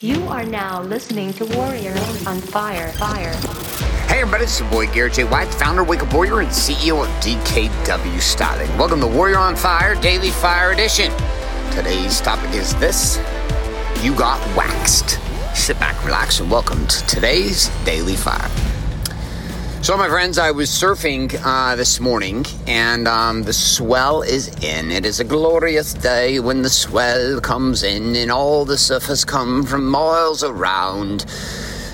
You are now listening to Warrior on Fire. Fire. Hey everybody, it's your boy Garrett J. White, founder of Wake Up Warrior and CEO of DKW Styling. Welcome to Warrior on Fire Daily Fire Edition. Today's topic is this You got waxed. Sit back, relax, and welcome to today's Daily Fire. So, my friends, I was surfing uh, this morning, and um, the swell is in. It is a glorious day when the swell comes in, and all the surfers come from miles around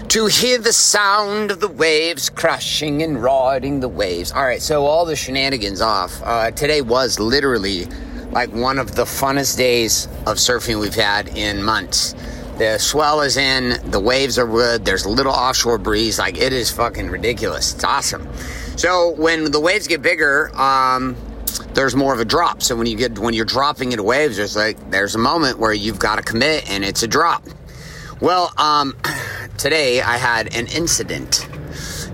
to hear the sound of the waves crashing and riding the waves. All right, so all the shenanigans off. Uh, today was literally like one of the funnest days of surfing we've had in months. The swell is in, the waves are good, there's a little offshore breeze. Like, it is fucking ridiculous. It's awesome. So, when the waves get bigger, um, there's more of a drop. So when you get when you're dropping into waves, there's like there's a moment where you've got to commit and it's a drop. Well, um, today I had an incident.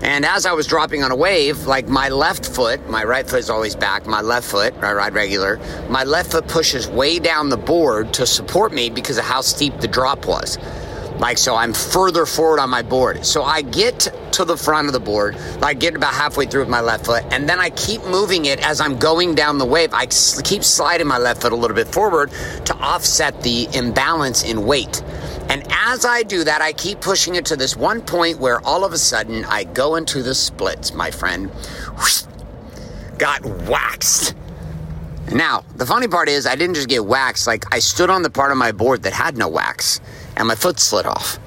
And as I was dropping on a wave, like my left foot, my right foot is always back, my left foot, I ride regular, my left foot pushes way down the board to support me because of how steep the drop was. Like, so I'm further forward on my board. So I get to the front of the board, I get about halfway through with my left foot, and then I keep moving it as I'm going down the wave. I keep sliding my left foot a little bit forward to offset the imbalance in weight. And as I do that, I keep pushing it to this one point where all of a sudden I go into the splits, my friend. Got waxed. Now, the funny part is, I didn't just get waxed, like, I stood on the part of my board that had no wax, and my foot slid off.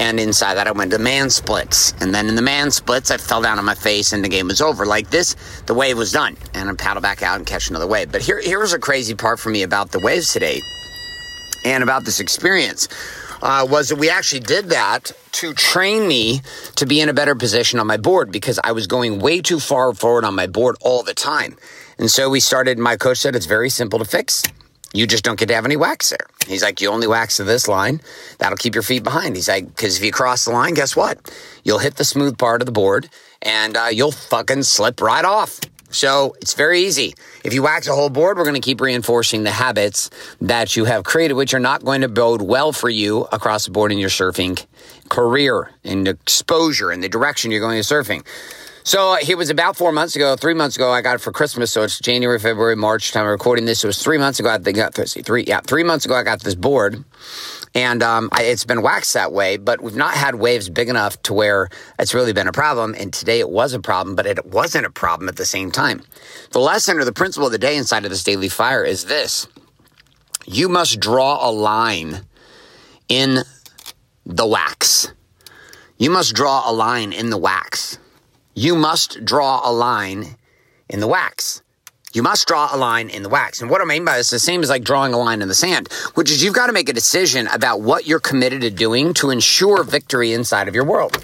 And inside that, I went to man splits. And then in the man splits, I fell down on my face, and the game was over. Like this, the wave was done. And I paddle back out and catch another wave. But here, here was a crazy part for me about the waves today and about this experience uh, was that we actually did that to train me to be in a better position on my board because I was going way too far forward on my board all the time. And so we started, my coach said it's very simple to fix. You just don't get to have any wax there. He's like, you only wax to this line. That'll keep your feet behind. He's like, because if you cross the line, guess what? You'll hit the smooth part of the board and uh, you'll fucking slip right off. So it's very easy. If you wax a whole board, we're going to keep reinforcing the habits that you have created, which are not going to bode well for you across the board in your surfing career and exposure and the direction you're going to surfing. So it was about four months ago, three months ago. I got it for Christmas, so it's January, February, March time of recording this. It was three months ago. I think got three, yeah, three months ago. I got this board, and um, I, it's been waxed that way. But we've not had waves big enough to where it's really been a problem. And today it was a problem, but it wasn't a problem at the same time. The lesson or the principle of the day inside of this daily fire is this: you must draw a line in the wax. You must draw a line in the wax you must draw a line in the wax. You must draw a line in the wax. And what I mean by this is the same as like drawing a line in the sand, which is you've got to make a decision about what you're committed to doing to ensure victory inside of your world.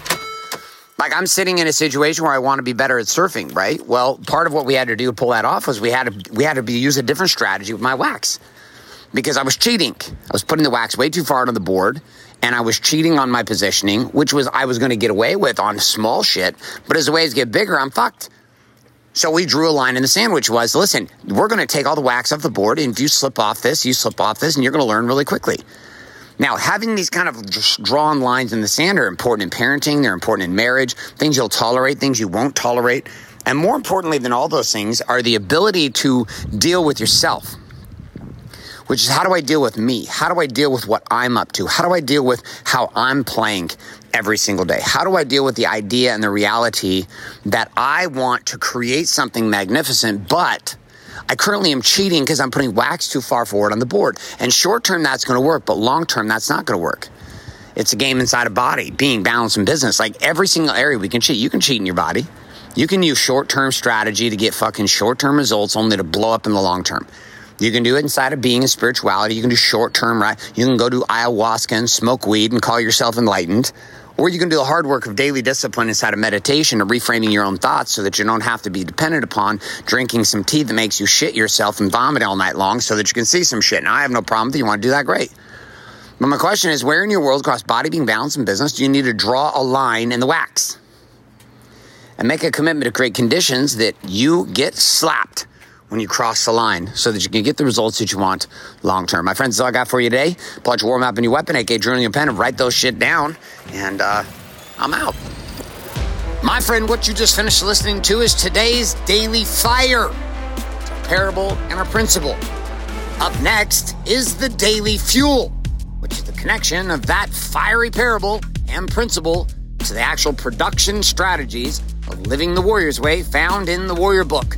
Like I'm sitting in a situation where I want to be better at surfing, right? Well, part of what we had to do to pull that off was we had to we had to be, use a different strategy with my wax because I was cheating. I was putting the wax way too far on the board and I was cheating on my positioning, which was I was going to get away with on small shit. But as the waves get bigger, I'm fucked. So we drew a line in the sand, which was listen, we're going to take all the wax off the board. And if you slip off this, you slip off this, and you're going to learn really quickly. Now, having these kind of drawn lines in the sand are important in parenting, they're important in marriage, things you'll tolerate, things you won't tolerate. And more importantly than all those things are the ability to deal with yourself which is how do I deal with me? How do I deal with what I'm up to? How do I deal with how I'm playing every single day? How do I deal with the idea and the reality that I want to create something magnificent, but I currently am cheating because I'm putting wax too far forward on the board. And short term, that's going to work, but long term, that's not going to work. It's a game inside a body, being balanced in business. Like every single area we can cheat. You can cheat in your body. You can use short term strategy to get fucking short term results only to blow up in the long term. You can do it inside of being and spirituality. You can do short term, right? You can go do ayahuasca and smoke weed and call yourself enlightened. Or you can do the hard work of daily discipline inside of meditation or reframing your own thoughts so that you don't have to be dependent upon drinking some tea that makes you shit yourself and vomit all night long so that you can see some shit. Now, I have no problem if you want to do that, great. But my question is where in your world across body, being, balance, and business do you need to draw a line in the wax? And make a commitment to create conditions that you get slapped when you cross the line so that you can get the results that you want long term. My friends, that's all I got for you today. Pull out your War Map and your weapon, aka journal your pen, and write those shit down. And uh, I'm out. My friend, what you just finished listening to is today's Daily Fire. It's a parable and a principle. Up next is the Daily Fuel, which is the connection of that fiery parable and principle to the actual production strategies of living the Warrior's Way found in the Warrior Book.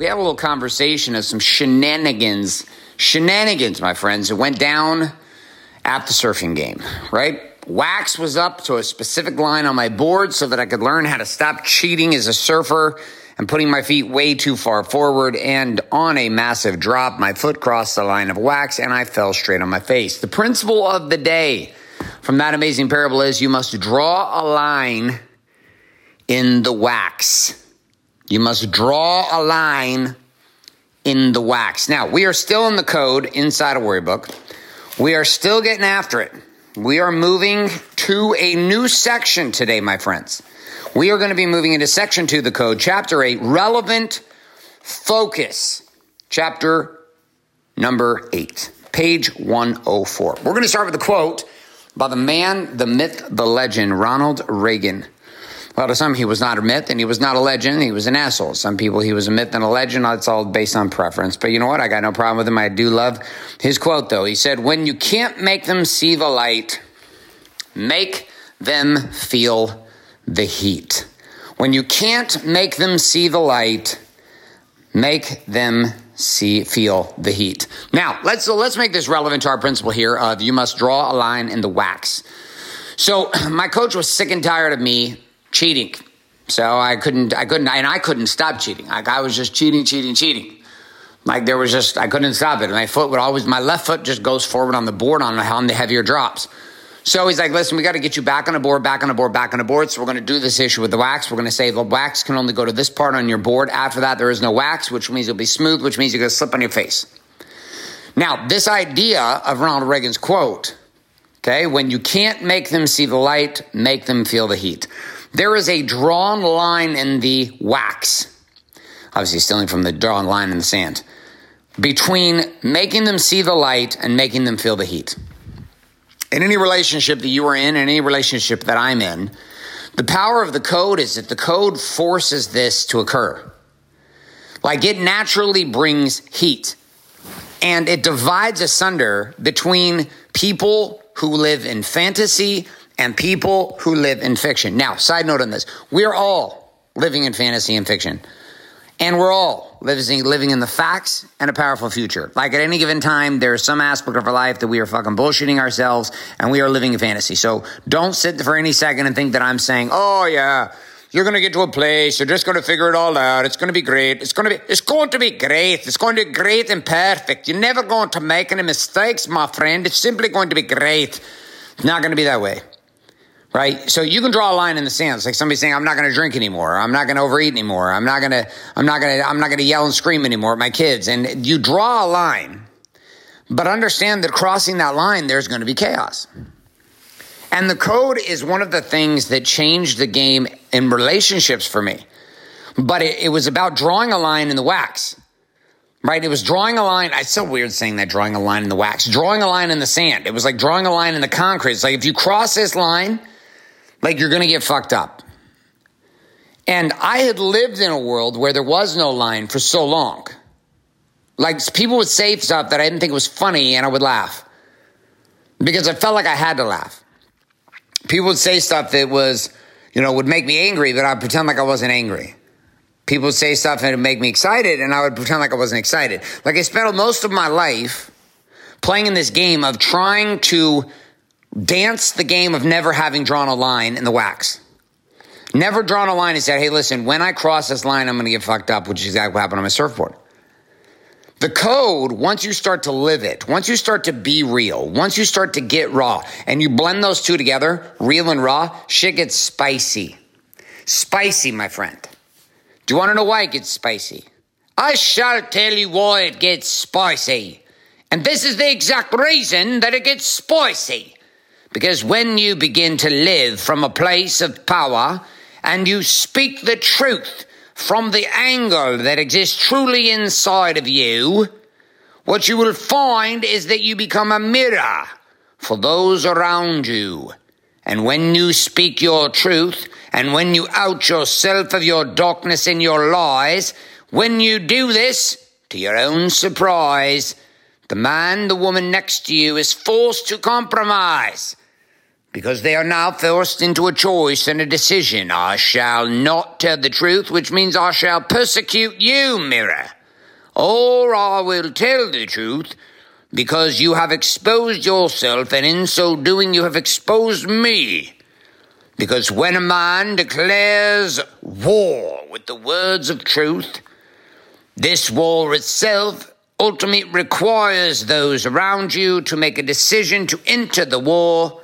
we had a little conversation of some shenanigans. Shenanigans, my friends. It went down at the surfing game, right? Wax was up to a specific line on my board so that I could learn how to stop cheating as a surfer and putting my feet way too far forward. And on a massive drop, my foot crossed the line of wax and I fell straight on my face. The principle of the day from that amazing parable is you must draw a line in the wax. You must draw a line in the wax. Now, we are still in the code inside a Warrior Book. We are still getting after it. We are moving to a new section today, my friends. We are going to be moving into section two of the code, chapter eight, relevant focus, chapter number eight, page 104. We're going to start with a quote by the man, the myth, the legend, Ronald Reagan. Well, to some, he was not a myth and he was not a legend. He was an asshole. Some people, he was a myth and a legend. That's all based on preference. But you know what? I got no problem with him. I do love his quote, though. He said, When you can't make them see the light, make them feel the heat. When you can't make them see the light, make them see feel the heat. Now, let's so let's make this relevant to our principle here of you must draw a line in the wax. So, my coach was sick and tired of me cheating. So I couldn't, I couldn't, and I couldn't stop cheating. Like I was just cheating, cheating, cheating. Like there was just, I couldn't stop it. My foot would always, my left foot just goes forward on the board on, on the heavier drops. So he's like, listen, we got to get you back on the board, back on the board, back on the board. So we're going to do this issue with the wax. We're going to say the wax can only go to this part on your board. After that, there is no wax, which means it'll be smooth, which means you're going to slip on your face. Now, this idea of Ronald Reagan's quote, okay, when you can't make them see the light, make them feel the heat. There is a drawn line in the wax, obviously stealing from the drawn line in the sand, between making them see the light and making them feel the heat. In any relationship that you are in, in any relationship that I'm in, the power of the code is that the code forces this to occur. Like it naturally brings heat and it divides asunder between people who live in fantasy and people who live in fiction. Now, side note on this we're all living in fantasy and fiction. And we're all living, living in the facts and a powerful future. Like at any given time, there's some aspect of our life that we are fucking bullshitting ourselves and we are living in fantasy. So don't sit for any second and think that I'm saying, oh yeah, you're going to get to a place. You're just going to figure it all out. It's going to be great. It's going to be, it's going to be great. It's going to be great and perfect. You're never going to make any mistakes, my friend. It's simply going to be great. It's not going to be that way right? So you can draw a line in the sand. It's like somebody saying, "I'm not going to drink anymore. I'm not going to overeat anymore. I'm not going to. I'm not going to. I'm not going to yell and scream anymore at my kids." And you draw a line, but understand that crossing that line, there's going to be chaos. And the code is one of the things that changed the game in relationships for me. But it, it was about drawing a line in the wax. Right? It was drawing a line. It's so weird saying that drawing a line in the wax, drawing a line in the sand. It was like drawing a line in the concrete. It's like if you cross this line, like you're going to get fucked up. And I had lived in a world where there was no line for so long. Like people would say stuff that I didn't think was funny and I would laugh because I felt like I had to laugh. People would say stuff that was, you know, would make me angry, but I'd pretend like I wasn't angry. People would say stuff and it would make me excited and I would pretend like I wasn't excited. Like I spent most of my life playing in this game of trying to dance the game of never having drawn a line in the wax. Never drawn a line and said, hey, listen, when I cross this line, I'm going to get fucked up, which is exactly what happened on my surfboard. The code, once you start to live it, once you start to be real, once you start to get raw, and you blend those two together, real and raw, shit gets spicy. Spicy, my friend. Do you want to know why it gets spicy? I shall tell you why it gets spicy. And this is the exact reason that it gets spicy. Because when you begin to live from a place of power and you speak the truth from the angle that exists truly inside of you, what you will find is that you become a mirror for those around you. And when you speak your truth, and when you out yourself of your darkness and your lies, when you do this, to your own surprise, the man, the woman next to you is forced to compromise because they are now forced into a choice and a decision. I shall not tell the truth, which means I shall persecute you, mirror. Or I will tell the truth, because you have exposed yourself, and in so doing you have exposed me. Because when a man declares war with the words of truth, this war itself ultimately requires those around you to make a decision to enter the war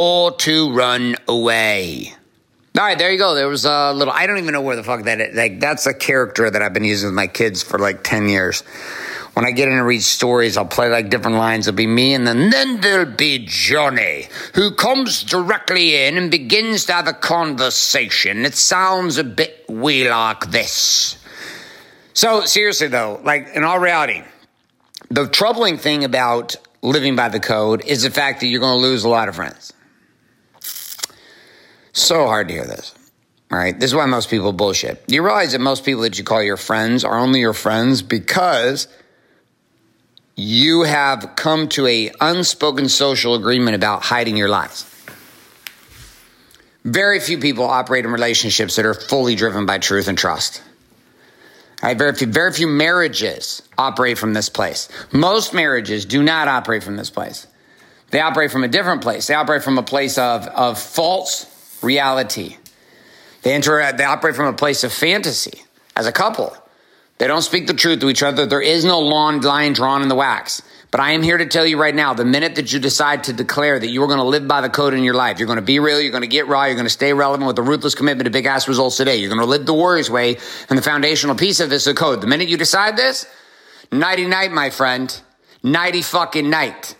or to run away. All right, there you go. There was a little. I don't even know where the fuck that is. Like that's a character that I've been using with my kids for like ten years. When I get in and read stories, I'll play like different lines. It'll be me, and then then there'll be Johnny, who comes directly in and begins to have a conversation. It sounds a bit we like this. So seriously though, like in all reality, the troubling thing about living by the code is the fact that you're going to lose a lot of friends. So hard to hear this. All right. This is why most people bullshit. You realize that most people that you call your friends are only your friends because you have come to a unspoken social agreement about hiding your lies. Very few people operate in relationships that are fully driven by truth and trust. Right, very few, very few marriages operate from this place. Most marriages do not operate from this place. They operate from a different place. They operate from a place of, of false reality. They enter, uh, they operate from a place of fantasy as a couple. They don't speak the truth to each other. There is no long line drawn in the wax. But I am here to tell you right now the minute that you decide to declare that you are going to live by the code in your life, you're going to be real, you're going to get raw, you're going to stay relevant with a ruthless commitment to big ass results today. You're going to live the Warriors way, and the foundational piece of this is the code. The minute you decide this, nighty night, my friend. Nighty fucking night.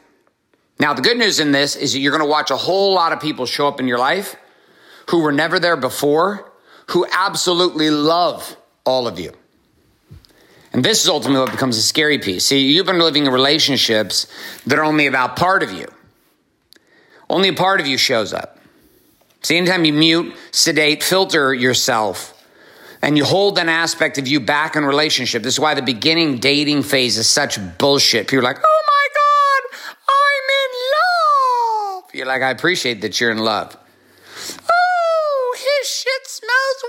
Now, the good news in this is that you're going to watch a whole lot of people show up in your life who were never there before, who absolutely love all of you. And this is ultimately what becomes a scary piece. See, you've been living in relationships that are only about part of you. Only a part of you shows up. See, anytime you mute, sedate, filter yourself, and you hold an aspect of you back in relationship, this is why the beginning dating phase is such bullshit. People are like, oh my God, I'm in love. You're like, I appreciate that you're in love. Oh, his shit smells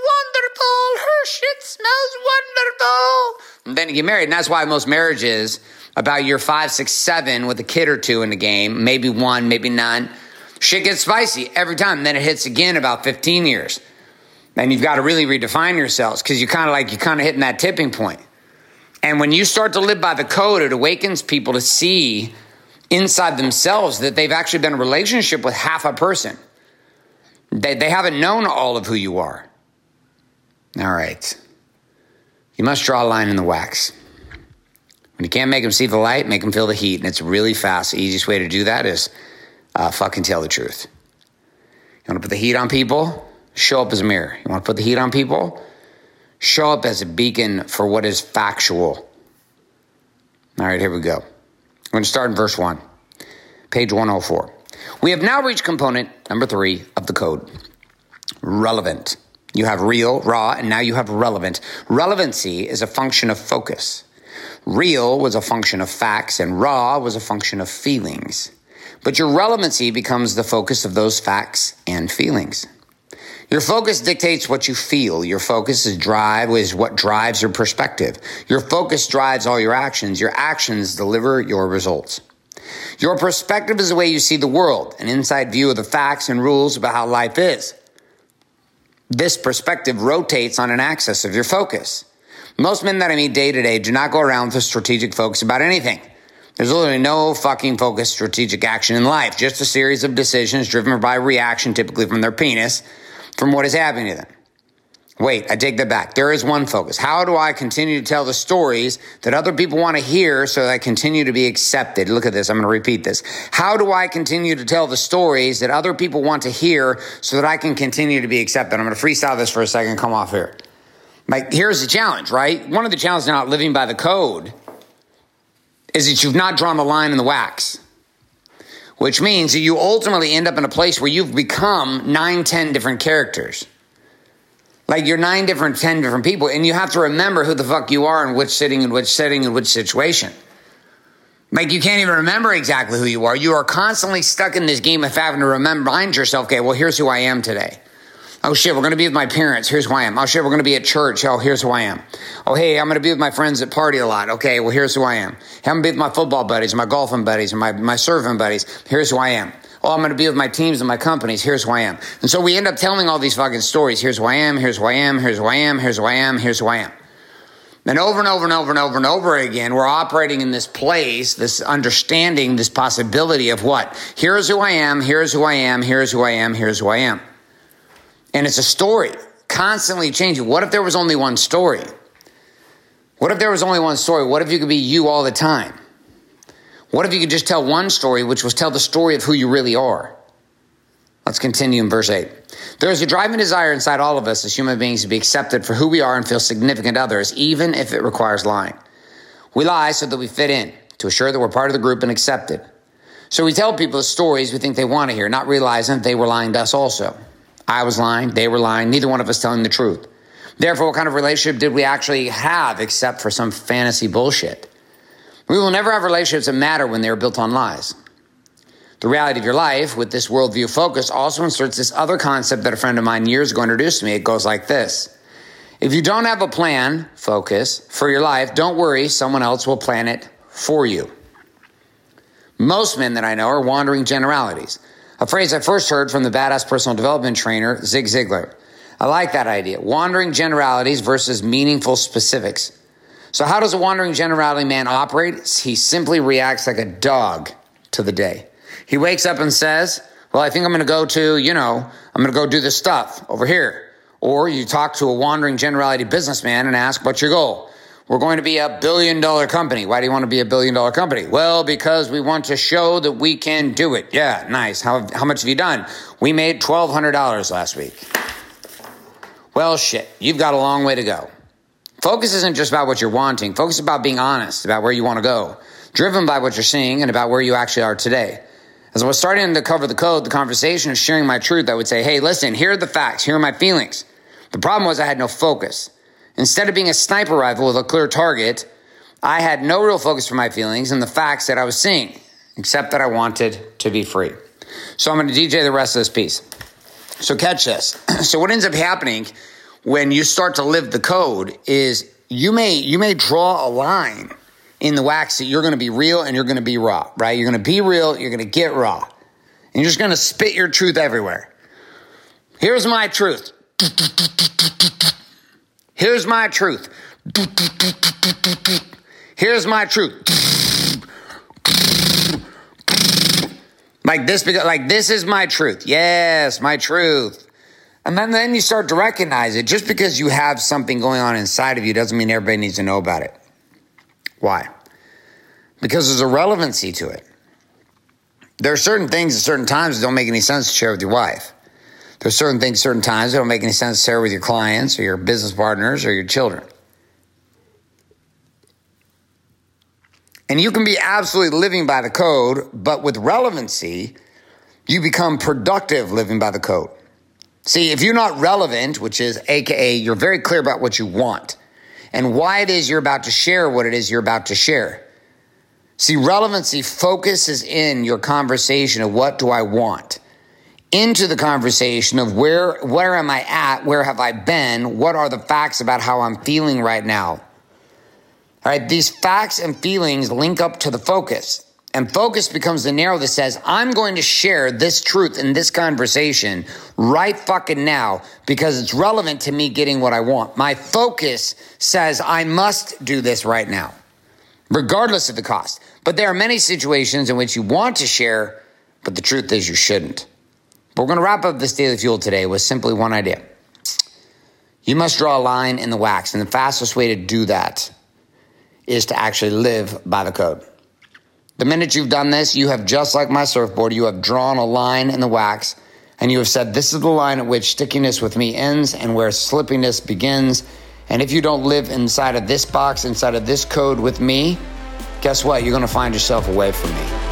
wonderful. Her shit smells wonderful. And then you get married. And that's why most marriages, about year five, six, seven, with a kid or two in the game, maybe one, maybe none, shit gets spicy every time. Then it hits again about 15 years. And you've got to really redefine yourselves because you kind of like, you're kind of hitting that tipping point. And when you start to live by the code, it awakens people to see inside themselves that they've actually been in a relationship with half a person. They, they haven't known all of who you are. All right. You must draw a line in the wax. When you can't make them see the light, make them feel the heat. And it's really fast. The easiest way to do that is uh, fucking tell the truth. You want to put the heat on people? Show up as a mirror. You want to put the heat on people? Show up as a beacon for what is factual. All right, here we go. I'm going to start in verse 1, page 104. We have now reached component number three of the code relevant. You have real, raw, and now you have relevant. Relevancy is a function of focus. Real was a function of facts, and raw was a function of feelings. But your relevancy becomes the focus of those facts and feelings. Your focus dictates what you feel. Your focus is drive is what drives your perspective. Your focus drives all your actions. Your actions deliver your results. Your perspective is the way you see the world, an inside view of the facts and rules about how life is. This perspective rotates on an axis of your focus. Most men that I meet day to day do not go around with a strategic focus about anything. There's literally no fucking focused strategic action in life, just a series of decisions driven by reaction, typically from their penis, from what is happening to them. Wait, I take that back. There is one focus. How do I continue to tell the stories that other people want to hear so that I continue to be accepted? Look at this. I'm going to repeat this. How do I continue to tell the stories that other people want to hear so that I can continue to be accepted? I'm going to freestyle this for a second, come off here. Like, here's the challenge, right? One of the challenges not living by the code is that you've not drawn the line in the wax, which means that you ultimately end up in a place where you've become nine, ten different characters. Like you're nine different, ten different people, and you have to remember who the fuck you are in which sitting, in which setting, in which situation. Like you can't even remember exactly who you are. You are constantly stuck in this game of having to remind yourself, okay, well, here's who I am today. Oh shit, we're to be with my parents. Here's who I am. Oh shit, we're to be at church. Oh, here's who I am. Oh, hey, I'm to be with my friends at party a lot. Okay, well, here's who I am. Hey, I'm to be with my football buddies, my golfing buddies, my, my surfing buddies. Here's who I am. Oh, I'm going to be with my teams and my companies. Here's who I am. And so we end up telling all these fucking stories. Here's who I am. Here's who I am. Here's who I am. Here's who I am. Here's who I am. And over and over and over and over and over again, we're operating in this place, this understanding, this possibility of what? Here's who I am. Here's who I am. Here's who I am. Here's who I am. And it's a story, constantly changing. What if there was only one story? What if there was only one story? What if you could be you all the time? What if you could just tell one story, which was tell the story of who you really are? Let's continue in verse 8. There is a driving desire inside all of us as human beings to be accepted for who we are and feel significant to others, even if it requires lying. We lie so that we fit in, to assure that we're part of the group and accepted. So we tell people the stories we think they want to hear, not realizing that they were lying to us also. I was lying, they were lying, neither one of us telling the truth. Therefore, what kind of relationship did we actually have except for some fantasy bullshit? We will never have relationships that matter when they are built on lies. The reality of your life with this worldview focus also inserts this other concept that a friend of mine years ago introduced to me. It goes like this. If you don't have a plan, focus, for your life, don't worry, someone else will plan it for you. Most men that I know are wandering generalities, a phrase I first heard from the badass personal development trainer, Zig Ziglar. I like that idea. Wandering generalities versus meaningful specifics. So, how does a wandering generality man operate? He simply reacts like a dog to the day. He wakes up and says, Well, I think I'm going to go to, you know, I'm going to go do this stuff over here. Or you talk to a wandering generality businessman and ask, What's your goal? We're going to be a billion dollar company. Why do you want to be a billion dollar company? Well, because we want to show that we can do it. Yeah, nice. How, how much have you done? We made $1,200 last week. Well, shit, you've got a long way to go. Focus isn't just about what you're wanting. Focus about being honest about where you want to go, driven by what you're seeing and about where you actually are today. As I was starting to cover the code, the conversation of sharing my truth, I would say, Hey, listen, here are the facts. Here are my feelings. The problem was I had no focus. Instead of being a sniper rifle with a clear target, I had no real focus for my feelings and the facts that I was seeing, except that I wanted to be free. So I'm going to DJ the rest of this piece. So catch this. so what ends up happening when you start to live the code is you may you may draw a line in the wax that you're going to be real and you're going to be raw, right? You're going to be real, you're going to get raw. And you're just going to spit your truth everywhere. Here's my truth. Here's my truth. Here's my truth. Like this, because like this is my truth. Yes, my truth. And then, then you start to recognize it. Just because you have something going on inside of you doesn't mean everybody needs to know about it. Why? Because there's a relevancy to it. There are certain things at certain times that don't make any sense to share with your wife. There's certain things, at certain times that don't make any sense to share with your clients or your business partners or your children. And you can be absolutely living by the code, but with relevancy, you become productive living by the code. See, if you're not relevant, which is AKA, you're very clear about what you want and why it is you're about to share what it is you're about to share. See, relevancy focuses in your conversation of what do I want into the conversation of where, where am I at? Where have I been? What are the facts about how I'm feeling right now? All right. These facts and feelings link up to the focus. And focus becomes the narrow that says, I'm going to share this truth in this conversation right fucking now because it's relevant to me getting what I want. My focus says I must do this right now, regardless of the cost. But there are many situations in which you want to share, but the truth is you shouldn't. But we're going to wrap up this daily fuel today with simply one idea. You must draw a line in the wax. And the fastest way to do that is to actually live by the code. The minute you've done this, you have just like my surfboard, you have drawn a line in the wax and you have said, This is the line at which stickiness with me ends and where slippiness begins. And if you don't live inside of this box, inside of this code with me, guess what? You're going to find yourself away from me.